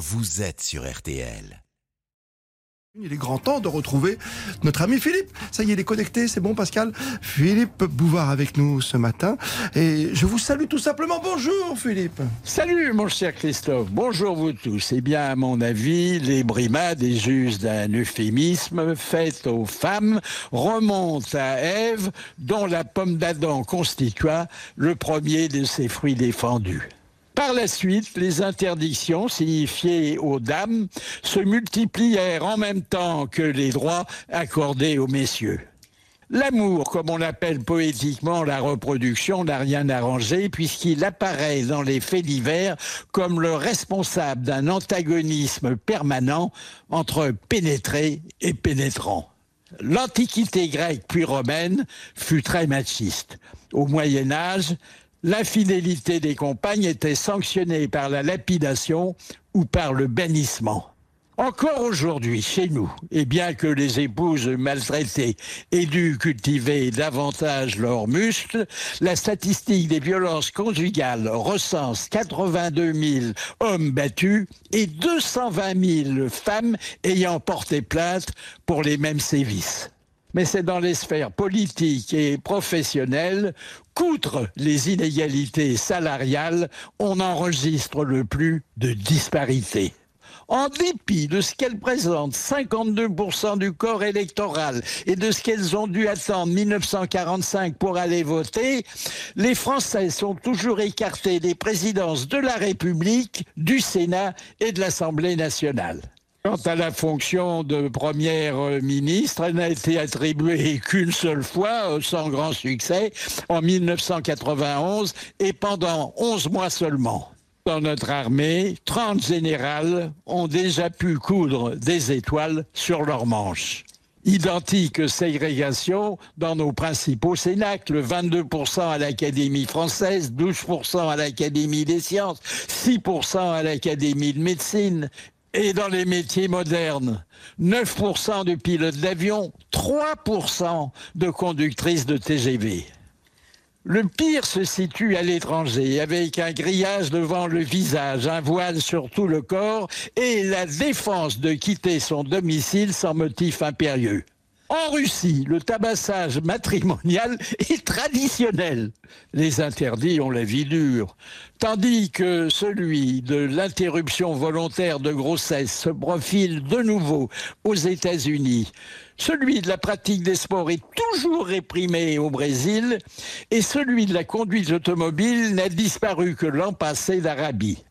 vous êtes sur RTL. Il est grand temps de retrouver notre ami Philippe. Ça y est, il est connecté, c'est bon Pascal? Philippe Bouvard avec nous ce matin. Et je vous salue tout simplement. Bonjour Philippe. Salut mon cher Christophe, bonjour vous tous. Eh bien, à mon avis, les brimades, et juste d'un euphémisme, faites aux femmes, remontent à Ève, dont la pomme d'Adam constitua le premier de ses fruits défendus. Par la suite, les interdictions signifiées aux dames se multiplièrent en même temps que les droits accordés aux messieurs. L'amour, comme on l'appelle poétiquement la reproduction, n'a rien arrangé puisqu'il apparaît dans les faits divers comme le responsable d'un antagonisme permanent entre pénétré et pénétrant. L'Antiquité grecque puis romaine fut très machiste. Au Moyen Âge, l'infidélité des compagnes était sanctionnée par la lapidation ou par le bannissement. Encore aujourd'hui, chez nous, et bien que les épouses maltraitées aient dû cultiver davantage leurs muscles, la statistique des violences conjugales recense 82 000 hommes battus et 220 000 femmes ayant porté plainte pour les mêmes sévices mais c'est dans les sphères politiques et professionnelles qu'outre les inégalités salariales, on enregistre le plus de disparités. En dépit de ce qu'elles présentent, 52% du corps électoral, et de ce qu'elles ont dû attendre 1945 pour aller voter, les Français sont toujours écartés des présidences de la République, du Sénat et de l'Assemblée nationale. Quant à la fonction de première ministre, elle n'a été attribuée qu'une seule fois, euh, sans grand succès, en 1991 et pendant 11 mois seulement. Dans notre armée, 30 générales ont déjà pu coudre des étoiles sur leurs manches. Identique ségrégation dans nos principaux cénacles, 22% à l'Académie française, 12% à l'Académie des sciences, 6% à l'Académie de médecine et dans les métiers modernes, 9% de pilotes d'avion, 3% de conductrices de TGV. Le pire se situe à l'étranger, avec un grillage devant le visage, un voile sur tout le corps et la défense de quitter son domicile sans motif impérieux. En Russie, le tabassage matrimonial est traditionnel. Les interdits ont la vie dure. Tandis que celui de l'interruption volontaire de grossesse se profile de nouveau aux États-Unis. Celui de la pratique des sports est toujours réprimé au Brésil et celui de la conduite automobile n'a disparu que l'an passé d'Arabie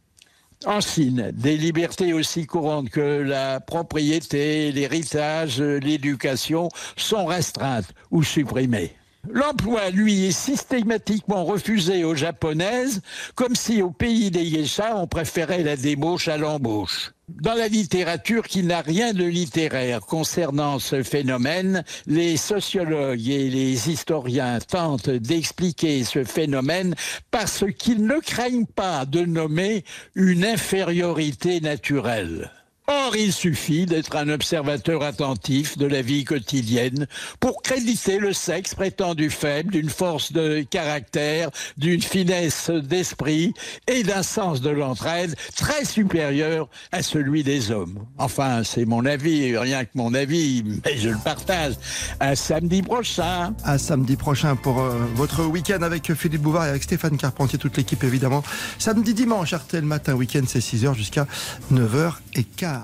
en signe des libertés aussi courantes que la propriété, l'héritage, l'éducation sont restreintes ou supprimées. L'emploi, lui, est systématiquement refusé aux japonaises, comme si au pays des geishas, on préférait la débauche à l'embauche. Dans la littérature qui n'a rien de littéraire concernant ce phénomène, les sociologues et les historiens tentent d'expliquer ce phénomène parce qu'ils ne craignent pas de nommer une infériorité naturelle. Or, il suffit d'être un observateur attentif de la vie quotidienne pour créditer le sexe prétendu faible d'une force de caractère, d'une finesse d'esprit et d'un sens de l'entraide très supérieur à celui des hommes. Enfin, c'est mon avis, rien que mon avis, mais je le partage. À samedi prochain. À samedi prochain pour euh, votre week-end avec Philippe Bouvard et avec Stéphane Carpentier, toute l'équipe évidemment. Samedi, dimanche, RTL matin, week-end, c'est 6h jusqu'à 9h15.